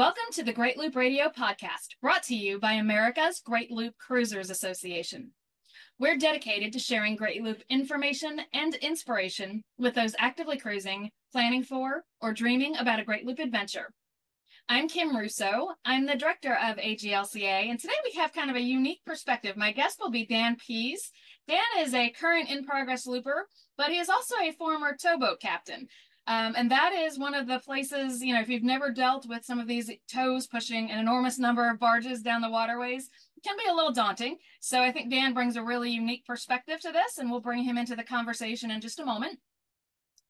Welcome to the Great Loop Radio podcast, brought to you by America's Great Loop Cruisers Association. We're dedicated to sharing Great Loop information and inspiration with those actively cruising, planning for, or dreaming about a Great Loop adventure. I'm Kim Russo. I'm the director of AGLCA, and today we have kind of a unique perspective. My guest will be Dan Pease. Dan is a current in progress looper, but he is also a former towboat captain. Um, and that is one of the places, you know, if you've never dealt with some of these tows pushing an enormous number of barges down the waterways, it can be a little daunting. So I think Dan brings a really unique perspective to this, and we'll bring him into the conversation in just a moment.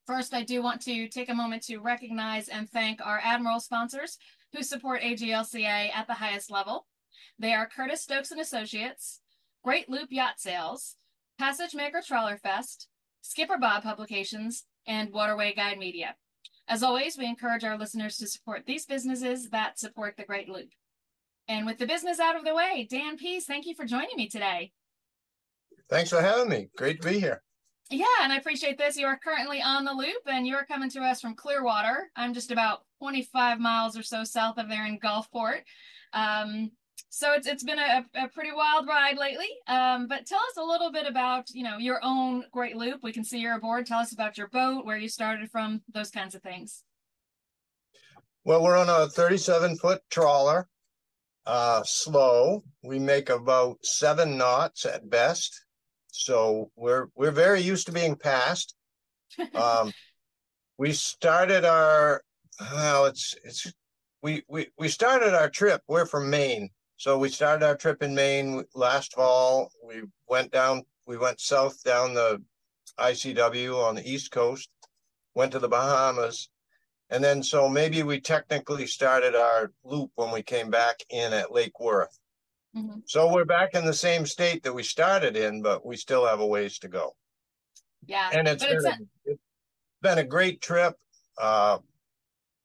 First, I do want to take a moment to recognize and thank our Admiral sponsors who support AGLCA at the highest level. They are Curtis Stokes and Associates, Great Loop Yacht Sales, Passage Maker Trawler Fest, Skipper Bob Publications, and Waterway Guide Media. As always, we encourage our listeners to support these businesses that support the Great Loop. And with the business out of the way, Dan Pease, thank you for joining me today. Thanks for having me. Great to be here. Yeah, and I appreciate this. You are currently on the loop and you're coming to us from Clearwater. I'm just about 25 miles or so south of there in Gulfport. Um, so it's it's been a, a pretty wild ride lately. Um, but tell us a little bit about you know your own great loop. We can see you're aboard. Tell us about your boat, where you started from, those kinds of things. Well, we're on a 37 foot trawler, uh, slow. We make about seven knots at best. So we're we're very used to being passed. Um, we started our well, it's it's we we we started our trip. We're from Maine, so we started our trip in Maine last fall. We went down. We went south down the ICW on the east coast. Went to the Bahamas, and then so maybe we technically started our loop when we came back in at Lake Worth. Mm-hmm. So we're back in the same state that we started in, but we still have a ways to go. Yeah. And it's, been, it's, a, it's been a great trip. Uh,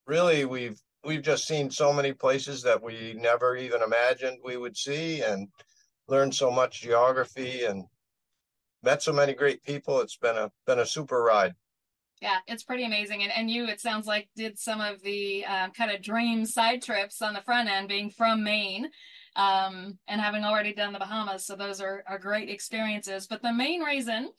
really, we've we've just seen so many places that we never even imagined we would see and learned so much geography and met so many great people. It's been a been a super ride. Yeah, it's pretty amazing. And and you, it sounds like did some of the um, kind of dream side trips on the front end, being from Maine um, and having already done the Bahamas. So those are, are great experiences. But the main reason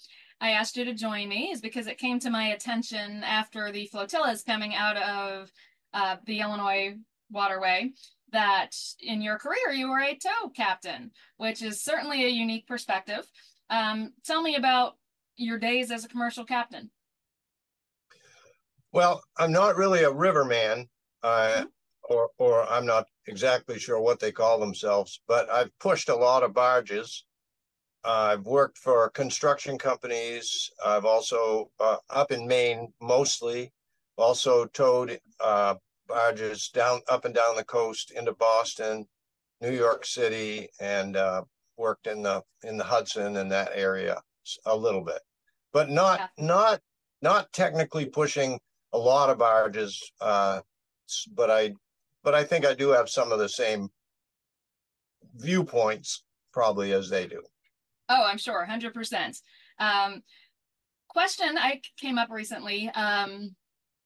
I asked you to join me is because it came to my attention after the flotillas coming out of uh, the Illinois waterway that in your career you were a tow captain, which is certainly a unique perspective. Um, tell me about your days as a commercial captain. Well, I'm not really a riverman. Uh, mm-hmm or or I'm not exactly sure what they call themselves, but I've pushed a lot of barges. I've worked for construction companies. I've also uh, up in Maine mostly, also towed uh, barges down up and down the coast into Boston, New York City, and uh, worked in the in the Hudson and that area a little bit, but not yeah. not not technically pushing a lot of barges. Uh, but I but I think I do have some of the same viewpoints probably as they do. Oh, I'm sure, 100%. Um, question I came up recently um,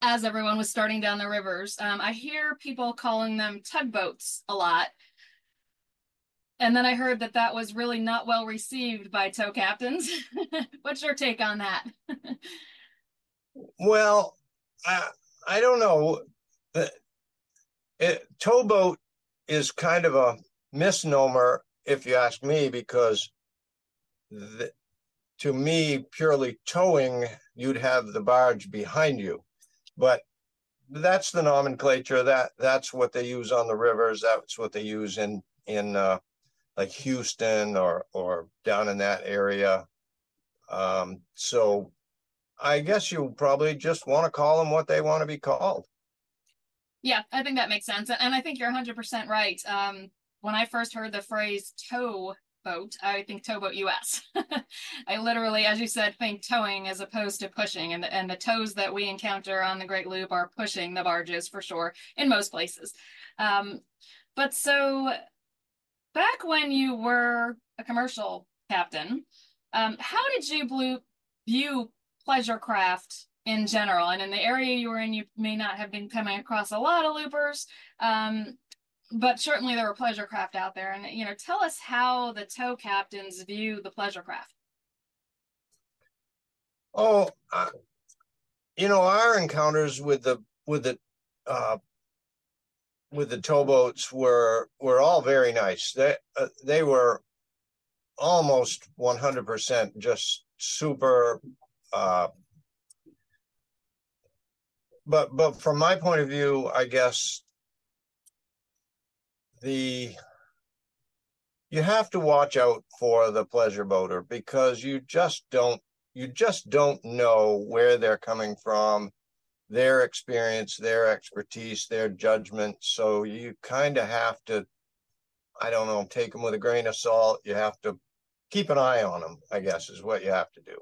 as everyone was starting down the rivers. Um, I hear people calling them tugboats a lot. And then I heard that that was really not well received by tow captains. What's your take on that? well, I, I don't know it, towboat is kind of a misnomer, if you ask me, because the, to me, purely towing, you'd have the barge behind you, but that's the nomenclature. That that's what they use on the rivers. That's what they use in in uh, like Houston or or down in that area. Um, so I guess you probably just want to call them what they want to be called. Yeah, I think that makes sense. And I think you're 100% right. Um, when I first heard the phrase tow boat, I think towboat US. I literally, as you said, think towing as opposed to pushing. And the, and the tows that we encounter on the Great Loop are pushing the barges for sure in most places. Um, but so back when you were a commercial captain, um, how did you blue, view pleasure craft in general. And in the area you were in, you may not have been coming across a lot of loopers, um, but certainly there are pleasure craft out there. And you know, tell us how the tow captains view the pleasure craft. Oh, uh, you know, our encounters with the with the uh, with the towboats were were all very nice. They uh, they were almost one hundred percent just super. Uh, but but from my point of view, I guess the you have to watch out for the pleasure boater because you just don't you just don't know where they're coming from, their experience, their expertise, their judgment. So you kind of have to, I don't know, take them with a grain of salt. You have to keep an eye on them, I guess, is what you have to do.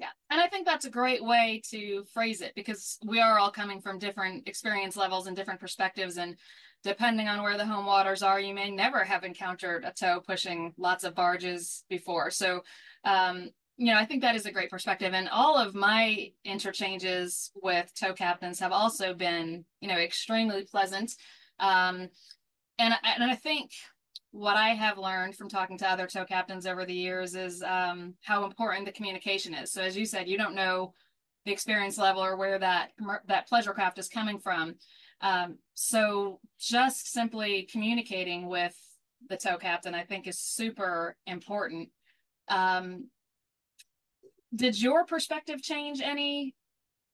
Yeah. And I think that's a great way to phrase it because we are all coming from different experience levels and different perspectives. And depending on where the home waters are, you may never have encountered a tow pushing lots of barges before. So um, you know, I think that is a great perspective. And all of my interchanges with tow captains have also been, you know, extremely pleasant. Um, and, and I think what I have learned from talking to other tow captains over the years is um, how important the communication is. So as you said, you don't know the experience level or where that that pleasure craft is coming from. Um, so just simply communicating with the tow captain, I think, is super important. Um, did your perspective change any?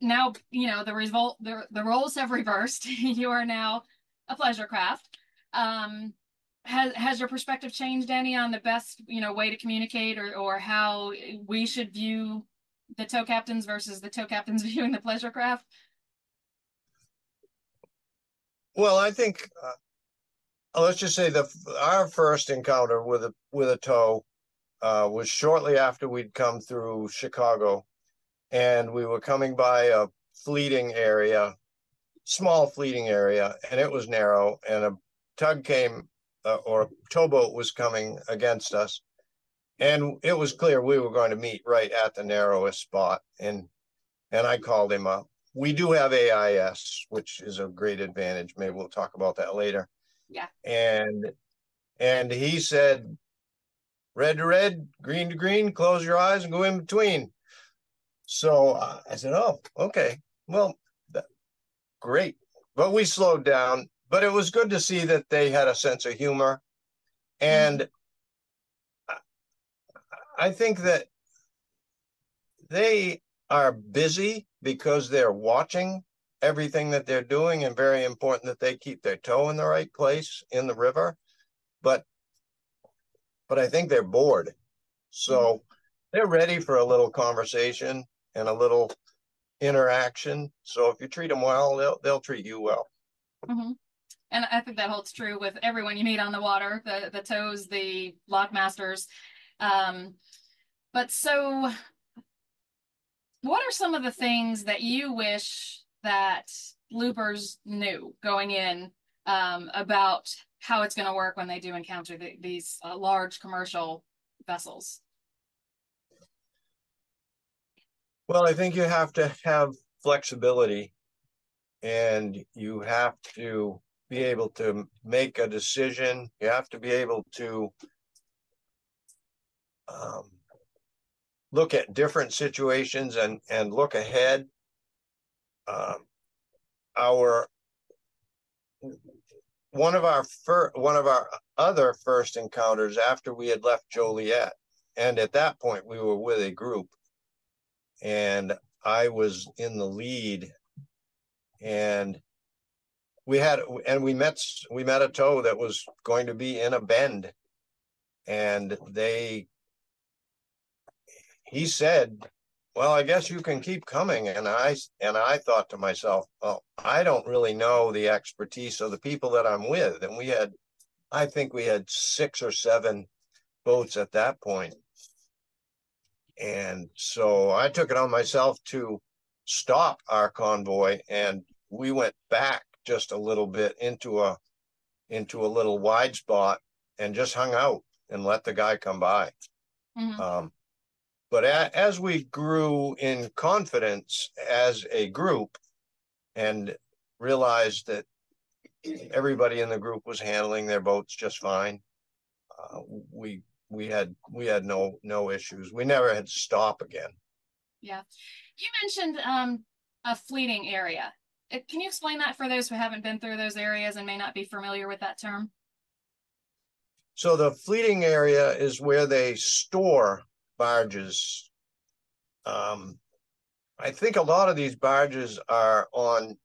Now you know the result the, the roles have reversed. You are now a pleasure craft. Um has has your perspective changed any on the best you know way to communicate or or how we should view the tow captains versus the tow captains viewing the pleasure craft well i think uh, let's just say the our first encounter with a with a tow uh, was shortly after we'd come through Chicago, and we were coming by a fleeting area, small fleeting area, and it was narrow, and a tug came uh, or a towboat was coming against us, and it was clear we were going to meet right at the narrowest spot, and and I called him up. We do have AIS, which is a great advantage. Maybe we'll talk about that later. Yeah. And and he said, red to red, green to green, close your eyes and go in between. So uh, I said, oh, okay. Well, that, great. But we slowed down. But it was good to see that they had a sense of humor. And mm-hmm. I think that they are busy because they're watching everything that they're doing and very important that they keep their tow in the right place in the river. But but I think they're bored. So mm-hmm. they're ready for a little conversation and a little interaction. So if you treat them well, they'll they'll treat you well. Mm-hmm. And I think that holds true with everyone you meet on the water, the the tows the lock masters. Um, but so, what are some of the things that you wish that loopers knew going in um, about how it's going to work when they do encounter the, these uh, large commercial vessels? Well, I think you have to have flexibility and you have to be able to make a decision. You have to be able to um, look at different situations and, and look ahead. Um, our one of our fir- one of our other first encounters after we had left Joliet, and at that point we were with a group, and I was in the lead, and we had and we met we met a tow that was going to be in a bend, and they he said well i guess you can keep coming. And i and i thought to myself well i don't really know the expertise of the people that i'm with. And we had i think we had six or seven boats at that point. And so i took it on myself to stop our convoy and we went back just a little bit into a into a little wide spot and just hung out and let the guy come by. Mm-hmm. um, but a, as we grew in confidence as a group and realized that everybody in the group was handling their boats just fine, uh, we we had we had no no issues. We never had to stop again. Yeah, you mentioned um, a fleeting area. Uh, can you explain that for those who haven't been through those areas and may not be familiar with that term? So the fleeting area is where they store barges. Um, I think a lot of these barges are on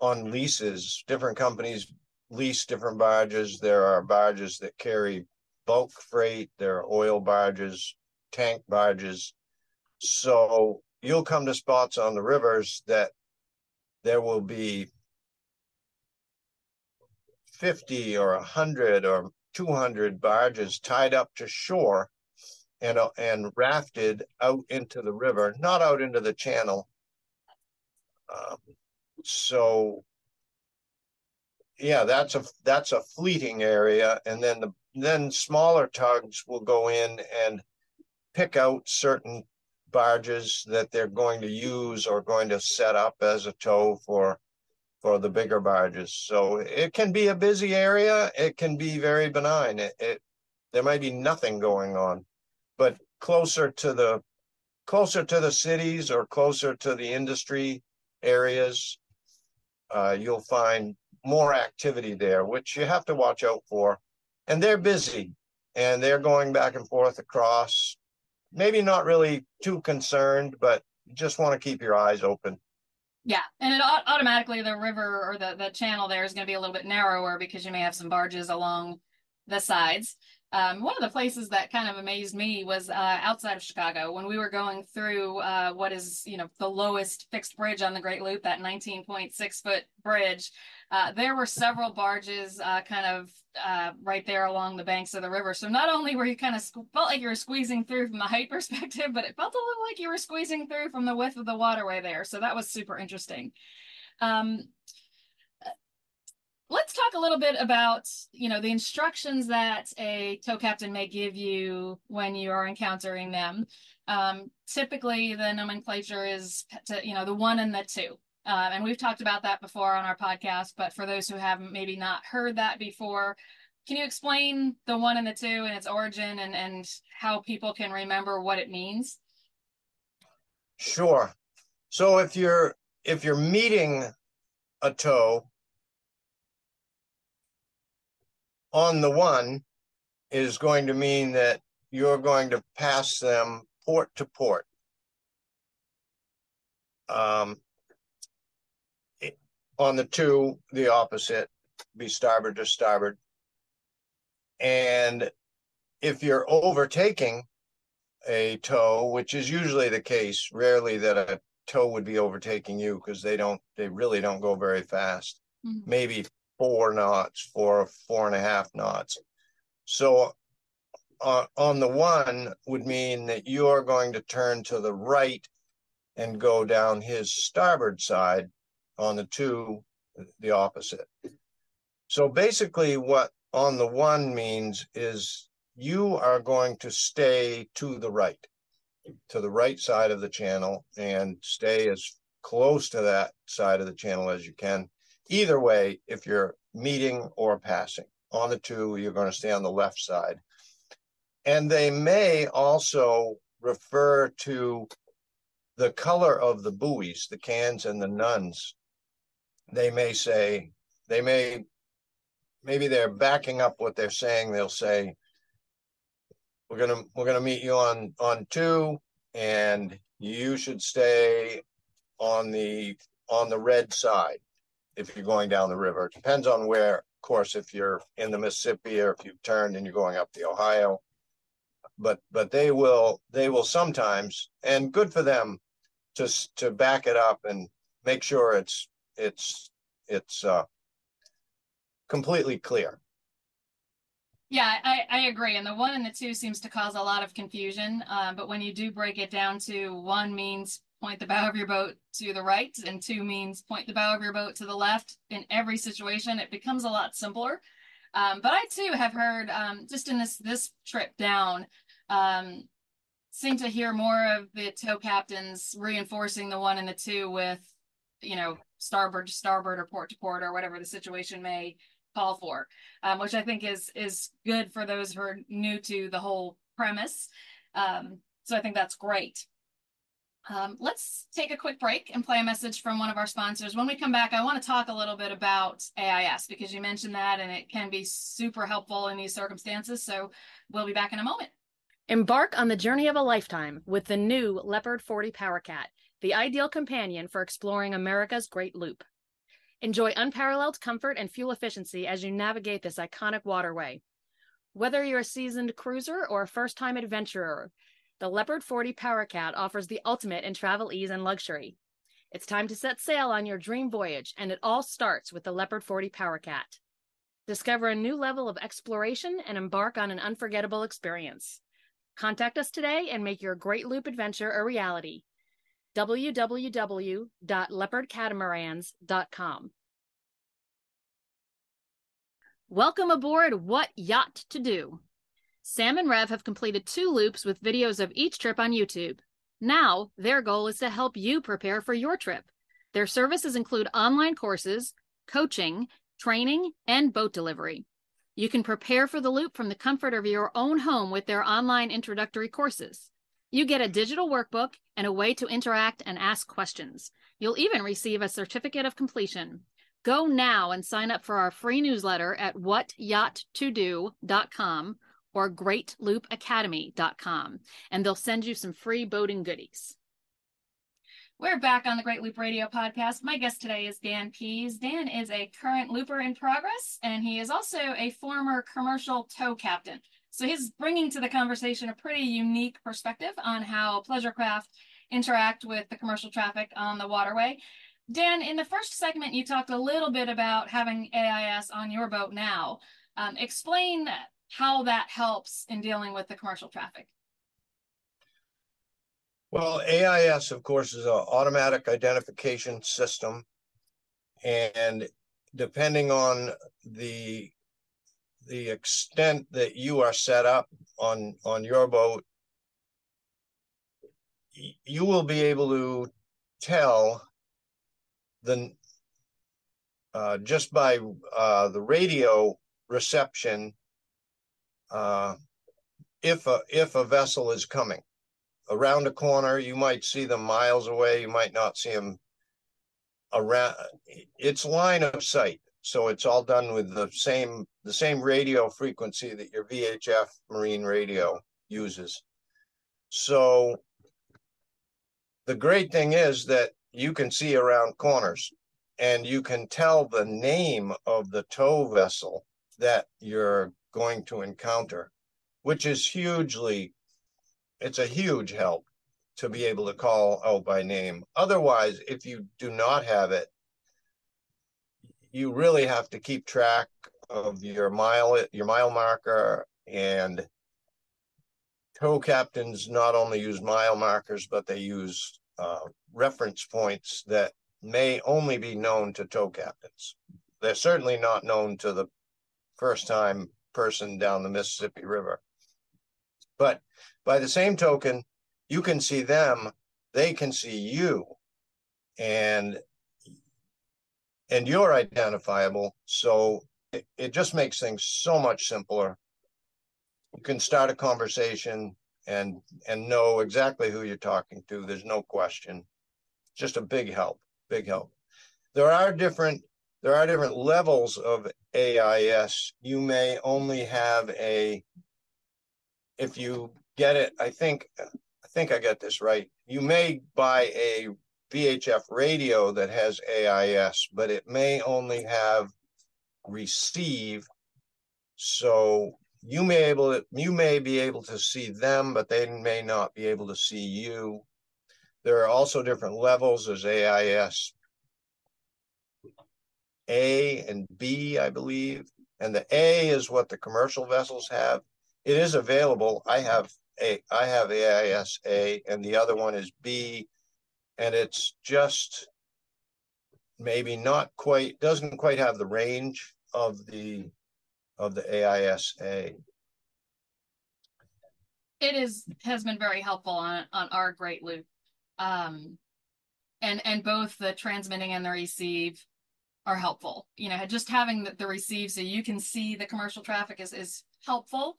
on leases. Different companies lease different barges. There are barges that carry bulk freight. There are oil barges, tank barges. So you'll come to spots on the rivers that there will be 50 or 100 or 200 barges tied up to shore and uh, and rafted out into the river, not out into the channel. Um, so, yeah, that's a that's a fleeting area, and then the then smaller tugs will go in and pick out certain barges that they're going to use or going to set up as a tow for for the bigger barges. So it can be a busy area. It can be very benign. It, it there might be nothing going on, but closer to the closer to the cities or closer to the industry areas, uh, you'll find more activity there, which you have to watch out for. And they're busy and they're going back and forth across maybe not really too concerned, but you just want to keep your eyes open. Yeah, and it automatically the river or the the channel there is going to be a little bit narrower because you may have some barges along the sides. Um, one of the places that kind of amazed me was uh, outside of Chicago when we were going through uh, what is, you know, the lowest fixed bridge on the Great Loop, that 19.6 foot bridge. Uh, there were several barges uh, kind of uh, right there along the banks of the river. So not only were you kind of felt like you were squeezing through from the height perspective, but it felt a little like you were squeezing through from the width of the waterway there. So that was super interesting. Um, let's talk a little bit about you know the instructions that a tow captain may give you when you are encountering them. Um, typically the nomenclature is to, you know the one and the two. Uh, and we've talked about that before on our podcast but for those who have maybe not heard that before can you explain the one and the two and its origin and and how people can remember what it means? Sure. So if you're if you're meeting a tow on the one is going to mean that you're going to pass them port to port. Um, on the two, the opposite, be starboard to starboard. And if you're overtaking a tow, which is usually the case, rarely that a tow would be overtaking you because they don't, they really don't go very fast. Mm-hmm. Maybe four knots, four, four and a half knots. So uh, on the one would mean that you are going to turn to the right and go down his starboard side. On the two, the opposite. So basically, what on the one means is you are going to stay to the right, to the right side of the channel, and stay as close to that side of the channel as you can either way, if you're meeting or passing. On the two, you're going to stay on the left side. And they may also refer to the color of the buoys, the cans and the nuns. They may say, they may, maybe they're backing up what they're saying. They'll say, we're gonna we're gonna meet you on on two, and you should stay on the on the red side if you're going down the river. It depends on where, of course, if you're in the Mississippi or if you've turned and you're going up the Ohio. But but they will they will sometimes, and good for them, to to back it up and make sure it's it's it's uh, completely clear. Yeah, I, I agree. And the one and the two seems to cause a lot of confusion. Um, but when you do break it down to one means point the bow of your boat to the right, and two means point the bow of your boat to the left. In every situation, it becomes a lot simpler. Um, but I too have heard um, just in this this trip down, um, seem to hear more of the tow captains reinforcing the one and the two with, you know, starboard to starboard or port to port or whatever the situation may call for, um, which I think is is good for those who are new to the whole premise. Um, so I think that's great. Um, let's take a quick break and play a message from one of our sponsors. When we come back, I want to talk a little bit about AIS because you mentioned that and it can be super helpful in these circumstances. So we'll be back in a moment. Embark on the journey of a lifetime with the new Leopard 40 Power Cat, the ideal companion for exploring America's Great Loop. Enjoy unparalleled comfort and fuel efficiency as you navigate this iconic waterway. Whether you're a seasoned cruiser or a first time adventurer, the Leopard 40 Power Cat offers the ultimate in travel ease and luxury. It's time to set sail on your dream voyage, and it all starts with the Leopard 40 Power Cat. Discover a new level of exploration and embark on an unforgettable experience. Contact us today and make your Great Loop adventure a reality. www.leopardcatamarans.com. Welcome aboard What Yacht to Do. Sam and Rev have completed two loops with videos of each trip on YouTube. Now, their goal is to help you prepare for your trip. Their services include online courses, coaching, training, and boat delivery. You can prepare for the loop from the comfort of your own home with their online introductory courses. You get a digital workbook and a way to interact and ask questions. You'll even receive a certificate of completion. Go now and sign up for our free newsletter at whatyachttodo.com or greatloopacademy.com, and they'll send you some free boating goodies. We're back on the Great Loop Radio podcast. My guest today is Dan Pease. Dan is a current looper in progress, and he is also a former commercial tow captain. So he's bringing to the conversation a pretty unique perspective on how pleasure craft interact with the commercial traffic on the waterway. Dan, in the first segment, you talked a little bit about having AIS on your boat now. Um, explain how that helps in dealing with the commercial traffic. Well, AIS, of course, is an automatic identification system. And depending on the the extent that you are set up on on your boat, you will be able to tell the uh, just by uh, the radio reception uh, if a if a vessel is coming around a corner, you might see them miles away. You might not see them around. It's line of sight, so it's all done with the same the same radio frequency that your VHF marine radio uses. So the great thing is that you can see around corners and you can tell the name of the tow vessel that you're going to encounter, which is hugely, it's a huge help to be able to call out by name. Otherwise, if you do not have it, you really have to keep track of your mile, your mile marker and tow captains not only use mile markers, but they use uh, reference points that may only be known to tow captains. They're certainly not known to the first time person down the Mississippi River. But by the same token, you can see them, they can see you, and and you're identifiable. So it, it just makes things so much simpler. You can start a conversation and and know exactly who you're talking to. There's no question. Just a big help, big help. There are different there are different levels of AIS. You may only have a, if you get it, I think, I think I got this right. You may buy a VHF radio that has AIS, but it may only have receive. So you may able to, you may be able to see them, but they may not be able to see you. There are also different levels. There's AIS a and B, I believe. And the A is what the commercial vessels have. It is available. I have a I have AIS A and the other one is B. And it's just maybe not quite doesn't quite have the range of the of the AIS A. it is has been very helpful on on our great loop um and and both the transmitting and the receive are helpful. You know just having the, the receive so you can see the commercial traffic is is helpful.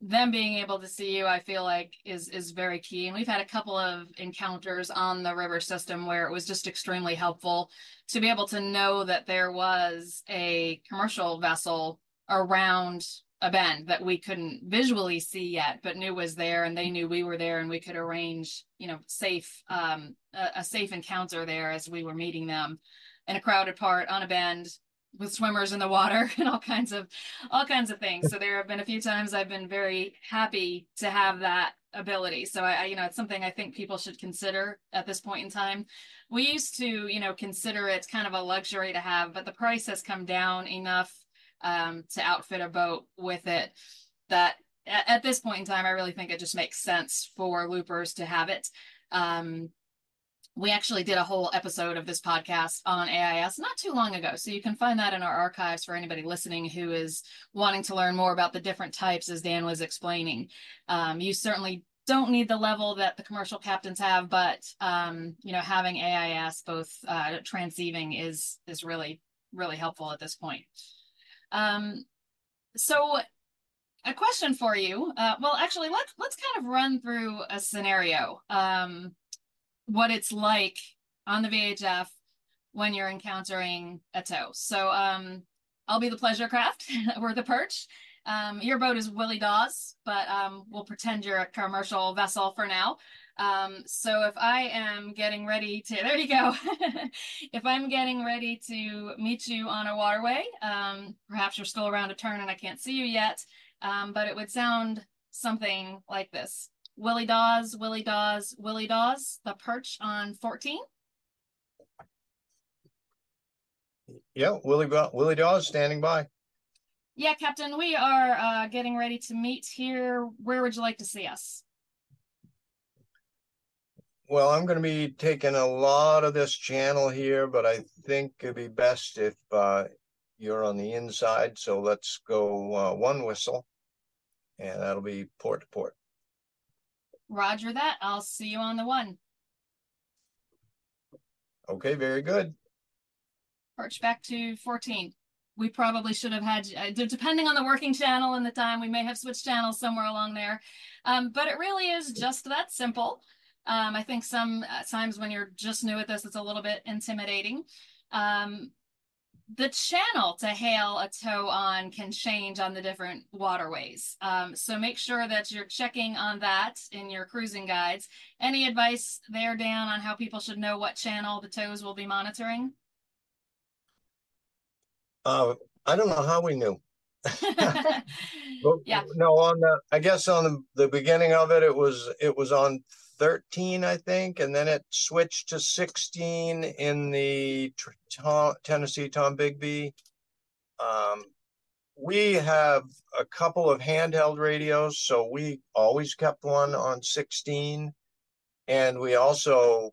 Them being able to see you i feel like is is very key. And we've had a couple of encounters on the river system where it was just extremely helpful to be able to know that there was a commercial vessel around a bend that we couldn't visually see yet, but knew was there, and they knew we were there, and we could arrange, you know, safe um, a, a safe encounter there as we were meeting them in a crowded part on a bend with swimmers in the water and all kinds of all kinds of things. So there have been a few times I've been very happy to have that ability. So I, I, you know, it's something I think people should consider at this point in time. We used to, you know, consider it kind of a luxury to have, but the price has come down enough um, to outfit a boat with it that at, at, this point in time, I really think it just makes sense for loopers to have it. Um, we actually did a whole episode of this podcast on AIS not too long ago. So you can find that in our archives for anybody listening who is wanting to learn more about the different types, as Dan was explaining. Um, you certainly don't need the level that the commercial captains have, but um, you know, having AIS both uh, transceiving is is really really helpful at this point. Um, so a question for you. Uh, well, actually, let's let's kind of run through a scenario. Um, what it's like on the VHF when you're encountering a tow. So um, I'll be the pleasure craft or the perch. Um, your boat is Willie Dawes, but um, we'll pretend you're a commercial vessel for now. Um, so if I am getting ready to, there you go. if I'm getting ready to meet you on a waterway, um, perhaps you're still around a turn and I can't see you yet, um, but it would sound something like this. Willie Dawes, Willie Dawes, Willie Dawes, the perch on 14. Yeah, Willie, Willie Dawes standing by. Yeah, Captain, we are uh, getting ready to meet here. Where would you like to see us? Well, I'm going to be taking a lot of this channel here, but I think it'd be best if uh, you're on the inside. So let's go uh, one whistle, and that'll be port to port. Roger that. I'll see you on the one. Okay, very good. Perch back to 14. We probably should have had, uh, depending on the working channel and the time, we may have switched channels somewhere along there. Um, but it really is just that simple. Um, I think some uh, times when you're just new at this, it's a little bit intimidating. Um, the channel to hail a tow on can change on the different waterways. Um, so make sure that you're checking on that in your cruising guides. Any advice there, Dan, on how people should know what channel the tows will be monitoring? Uh, I don't know how we knew. yeah. No, on the I guess on the, the beginning of it, it was it was on 13, I think, and then it switched to 16 in the Tom, Tennessee Tombigbee. Um, we have a couple of handheld radios, so we always kept one on 16. And we also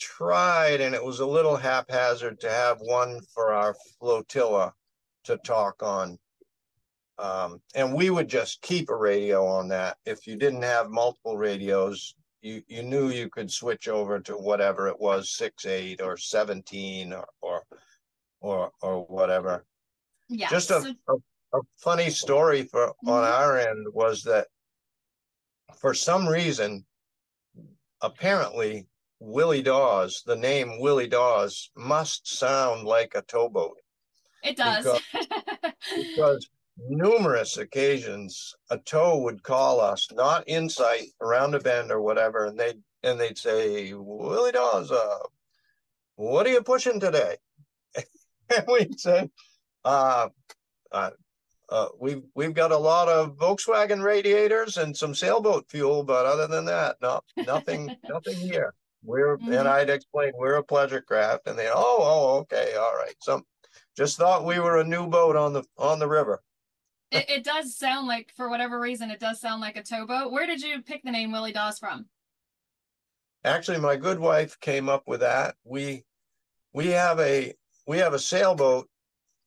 tried, and it was a little haphazard, to have one for our flotilla to talk on. Um, and we would just keep a radio on that. If you didn't have multiple radios, you you knew you could switch over to whatever it was six eight or 17 or or or, or whatever. Yeah just a, so... a, a, funny story for mm-hmm. on our end was that for some reason apparently willie dawes the name willie dawes must sound like a towboat. It does. Because, because numerous occasions a tow would call us not in sight around a bend or whatever and they'd and they'd say willie dawes uh what are you pushing today? And we'd say uh, uh, uh we've we've got a lot of volkswagen radiators and some sailboat fuel but other than that no nothing nothing here. We're mm-hmm. and i'd explain we're a pleasure craft and they oh oh okay all right. Some just thought we were a new boat on the on the river it, it does sound like, for whatever reason, it does sound like a towboat. Where did you pick the name Willie Dawes from? Actually, my good wife came up with that. We we have a we have a sailboat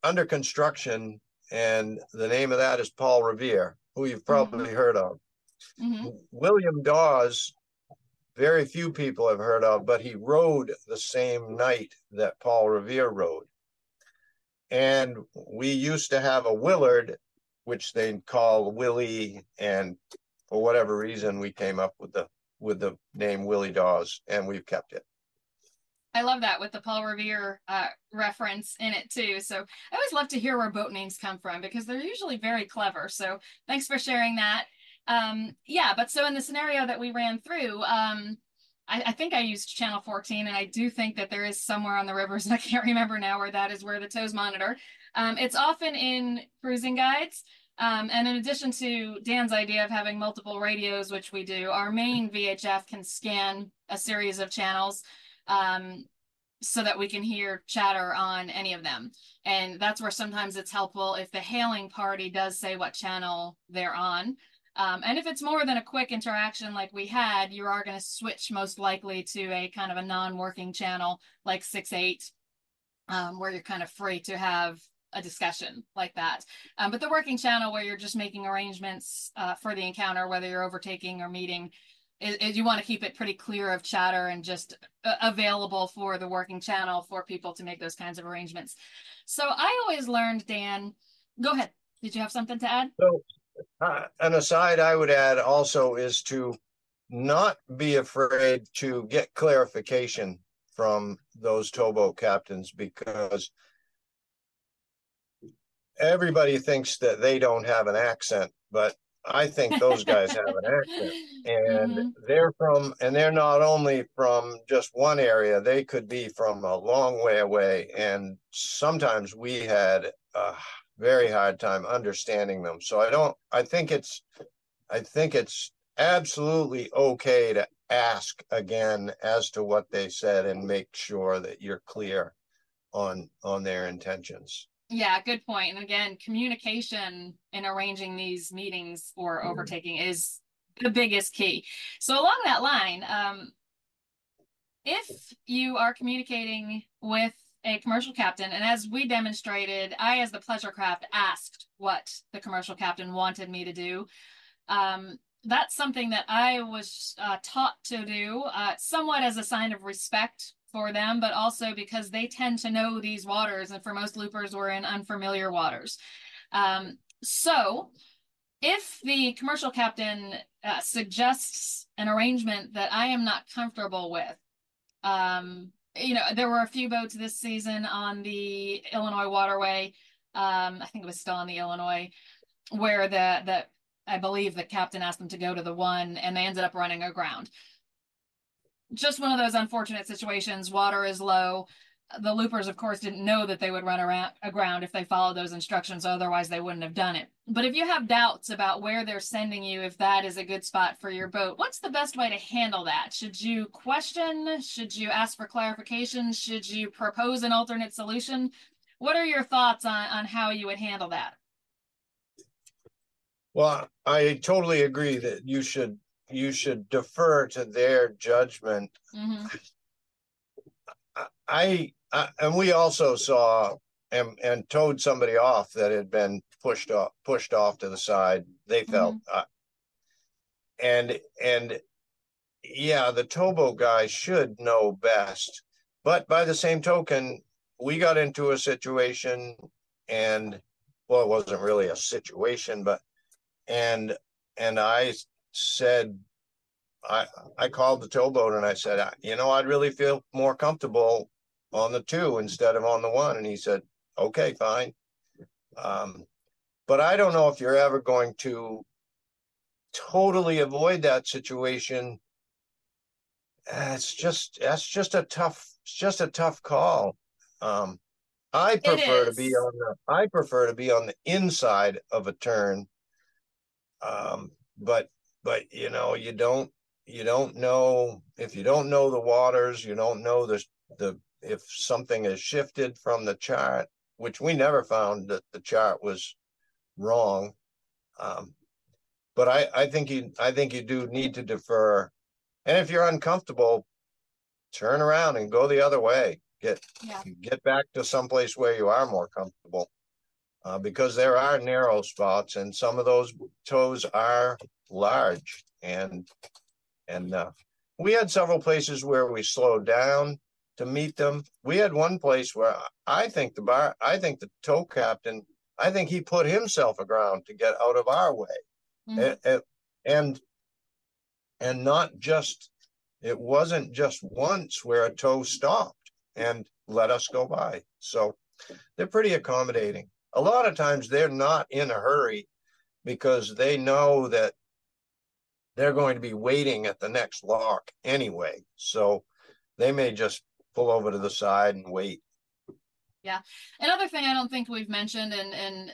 under construction, and the name of that is Paul Revere, who you've probably mm-hmm. heard of. hmm William Dawes, very few people have heard of, but he rode the same night that Paul Revere rode. And we used to have a Willard, which they call Willie, and for whatever reason, we came up with the with the name Willie Dawes, and we've kept it. I love that with the Paul Revere uh, reference in it too. So I always love to hear where boat names come from because they're usually very clever. So thanks for sharing that. Um, yeah, but so in the scenario that we ran through, um, I, I think I used channel 14, and I do think that there is somewhere on the rivers, I can't remember now where that is, where the tows monitor. Um, it's often in cruising guides. Um, and in addition to Dan's idea of having multiple radios, which we do, our main VHF can scan a series of channels um, so that we can hear chatter on any of them. And that's where sometimes it's helpful if the hailing party does say what channel they're on. Um, and if it's more than a quick interaction like we had, you are going to switch most likely to a kind of a non-working channel like 6-8, um, where you're kind of free to have a discussion like that. Um, but the working channel where you're just making arrangements uh, for the encounter, whether you're overtaking or meeting, is, is you want to keep it pretty clear of chatter and just uh, available for the working channel for people to make those kinds of arrangements. So I always learned, Dan, go ahead. Did you have something to add? So, uh, an aside I would add also is to not be afraid to get clarification from those towboat captains because everybody thinks that they don't have an accent, but I think those guys have an accent. And Mhm. they're from, and they're not only from just one area, they could be from a long way away. And sometimes we had a very hard time understanding them. So I don't, I think it's, I think it's absolutely okay to ask again as to what they said and make sure that you're clear on on their intentions. Yeah, good point. And again, communication in arranging these meetings or Mhm. overtaking is the biggest key. So along that line, um, if you are communicating with a commercial captain, and as we demonstrated, I, as the pleasure craft, asked what the commercial captain wanted me to do. Um, that's something that I was uh, taught to do, uh, somewhat as a sign of respect for them, but also because they tend to know these waters, and for most loopers, we're in unfamiliar waters. Um, so, if the commercial captain uh, suggests an arrangement that I am not comfortable with, um, you know, there were a few boats this season on the Illinois waterway. Um, I think it was still on the Illinois, where the the I believe the captain asked them to go to the one, and they ended up running aground. Just one of those unfortunate situations. Water is low. The loopers, of course, didn't know that they would run around aground if they followed those instructions. Otherwise, they wouldn't have done it. But if you have doubts about where they're sending you, if that is a good spot for your boat, what's the best way to handle that? Should you question? Should you ask for clarification? Should you propose an alternate solution? What are your thoughts on, on how you would handle that? Well, I totally agree that you should you should defer to their judgment. hmm I, I and we also saw and and towed somebody off that had been pushed off pushed off to the side. They felt uh, and and yeah, the towboat guy should know best. But by the same token, we got into a situation and well, it wasn't really a situation, but and and I said I I called the towboat and I said, you know, I'd really feel more comfortable on the two instead of on the one. And he said, okay, fine. Um, but I don't know if you're ever going to totally avoid that situation. It's just that's just a tough it's just a tough call. Um, I prefer to be on the I prefer to be on the inside of a turn. Um, but but you know you don't you don't know if you don't know the waters you don't know the the if something has shifted from the chart which we never found that the chart was wrong um, but i i think you i think you do need to defer. And if you're uncomfortable turn around and go the other way. Get Yeah. get back to someplace where you are more comfortable uh, because there are narrow spots and some of those tows are large. And and uh, we had several places where we slowed down to meet them. We had one place where I think the bar, I think the tow captain, I think he put himself aground to get out of our way, mm-hmm. and, and and not just it wasn't just once where a tow stopped and let us go by. So they're pretty accommodating. A lot of times they're not in a hurry because they know that they're going to be waiting at the next lock anyway. So they may just pull over to the side and wait. Yeah. Another thing I don't think we've mentioned and and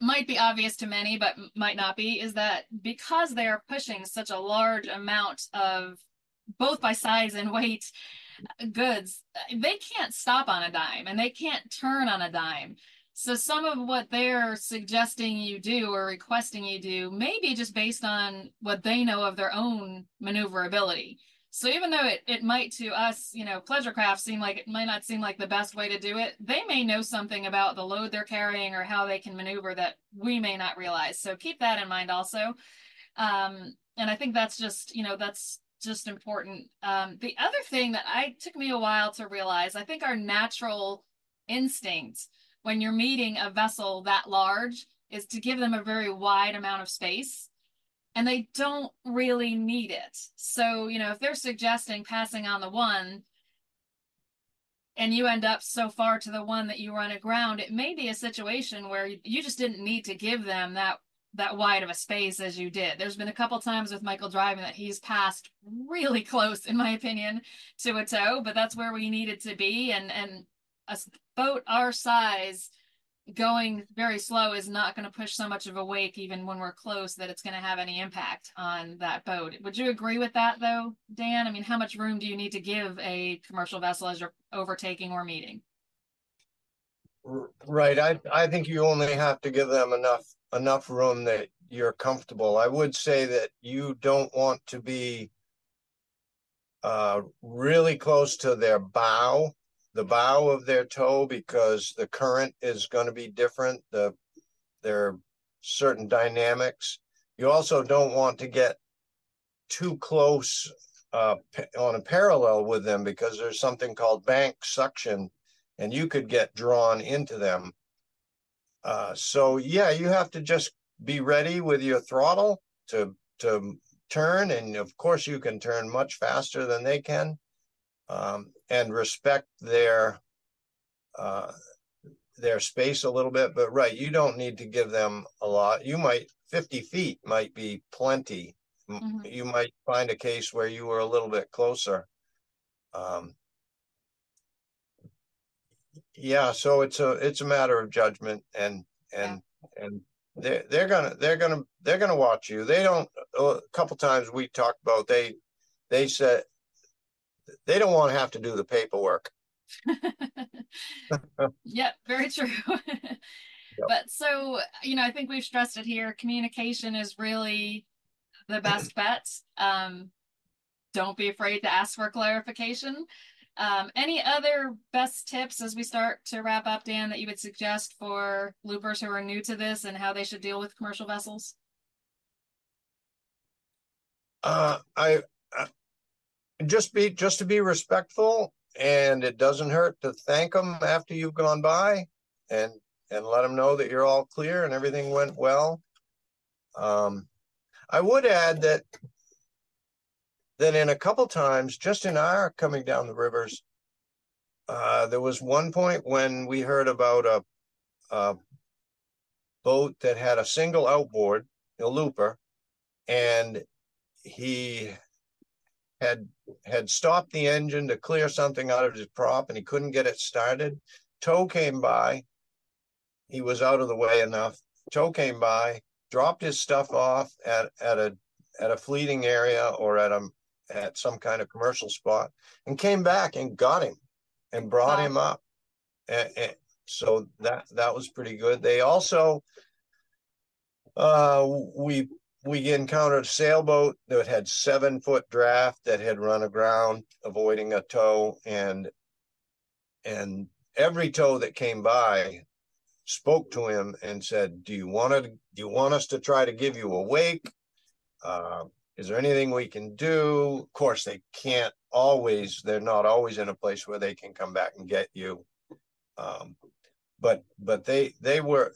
might be obvious to many but might not be is that because they are pushing such a large amount of both by size and weight goods they can't stop on a dime and they can't turn on a dime so some of what they're suggesting you do or requesting you do may be just based on what they know of their own maneuverability. So even though it, it might to us, you know, pleasure craft seem like it might not seem like the best way to do it, they may know something about the load they're carrying or how they can maneuver that we may not realize. So keep that in mind also. Um, and I think that's just, you know, that's just important. Um, the other thing that I took me a while to realize, I think our natural instinct when you're meeting a vessel that large is to give them a very wide amount of space and they don't really need it. So, you know, if they're suggesting passing on the one and you end up so far to the one that you run aground, it may be a situation where you just didn't need to give them that that wide of a space as you did. There's been a couple times with Michael driving that he's passed really close, in my opinion, to a tow, but that's where we needed to be. And and a boat our size going very slow is not going to push so much of a wake even when we're close that it's going to have any impact on that boat. Would you agree with that though dan? I mean how much room do you need to give a commercial vessel as you're overtaking or meeting? Right. I i think you only have to give them enough enough room that you're comfortable. I would say that you don't want to be uh, really close to their bow the bow of their tow because the current is going to be different. The there are certain dynamics. You also don't want to get too close uh, on a parallel with them because there's something called bank suction, and you could get drawn into them. Uh, so yeah, you have to just be ready with your throttle to to turn, and of course you can turn much faster than they can um, and respect their uh, their space a little bit. But right, you don't need to give them a lot. You might 50 feet might be plenty. Mm-hmm. You might find a case where you were a little bit closer. Um, yeah, so it's a it's a matter of judgment and and yeah. and they're they're gonna they're gonna they're gonna watch you. They don't. A couple times we talked about they they said they don't want to have to do the paperwork. yep, very true. yep. But so, you know, I think we've stressed it here. Communication is really the best bet. Um, don't be afraid to ask for clarification. Um, any other best tips as we start to wrap up, Dan, that you would suggest for loopers who are new to this and how they should deal with commercial vessels? Uh, I just be just to be respectful and it doesn't hurt to thank them after you've gone by and and let them know that you're all clear and everything went well. Um, i would add that that in a couple times just in our coming down the rivers uh, there was one point when we heard about a, a boat that had a single outboard a looper and he had had stopped the engine to clear something out of his prop and he couldn't get it started. Tow came by. He was out of the way enough. Tow came by, dropped his stuff off at, at a at a fleeting area or at a at some kind of commercial spot and came back and got him and brought wow. him up. And, and so that that was pretty good. They also uh we we encountered a sailboat that had seven foot draft that had run aground, avoiding a tow, and and every tow that came by, spoke to him and said, "Do you want to? Do you want us to try to give you a wake? Uh, is there anything we can do?" Of course, they can't always. They're not always in a place where they can come back and get you. Um, but but they they were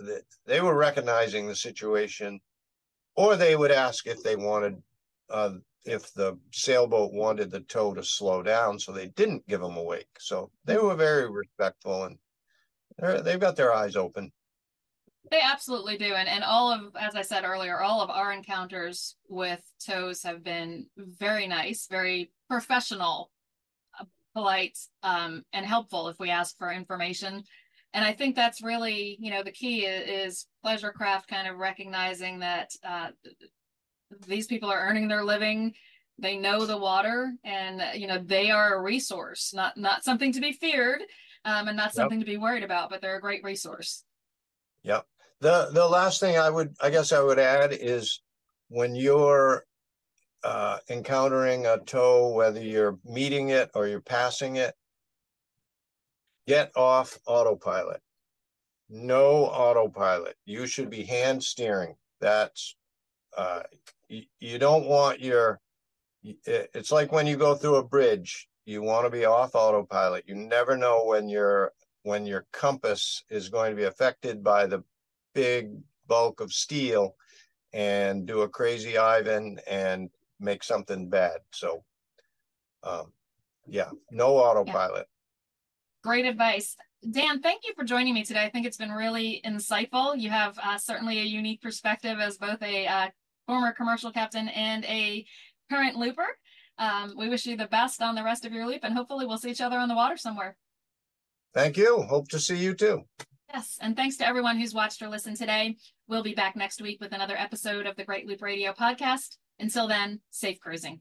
they were recognizing the situation, or they would ask if they wanted uh, if the sailboat wanted the tow to slow down, so they didn't give them a wake. So they were very respectful and they've got their eyes open. They absolutely do. And, and all of, as I said earlier, all of our encounters with tows have been very nice, very professional, uh, polite, um, and helpful if we ask for information. And I think that's really, you know, the key is, is pleasure craft kind of recognizing that uh, these people are earning their living they know the water and you know they are a resource not not something to be feared um, and not something yep. to be worried about but they're a great resource yep the the last thing i would i guess i would add is when you're uh, encountering a tow whether you're meeting it or you're passing it get off autopilot. No autopilot. You should be hand steering. That's uh, you, you don't want your it's like when you go through a bridge you want to be off autopilot. You never know when your when your compass is going to be affected by the big bulk of steel and do a crazy ivan and make something bad. So um yeah no autopilot. Great advice dan thank you for joining me today i think it's been really insightful you have uh, certainly a unique perspective as both a uh, former commercial captain and a current looper. Um, we wish you the best on the rest of your loop, and hopefully we'll see each other on the water somewhere. Thank you. Hope to see you too. Yes, and thanks to everyone who's watched or listened today. We'll be back next week with another episode of the Great Loop Radio podcast. Until then, safe cruising.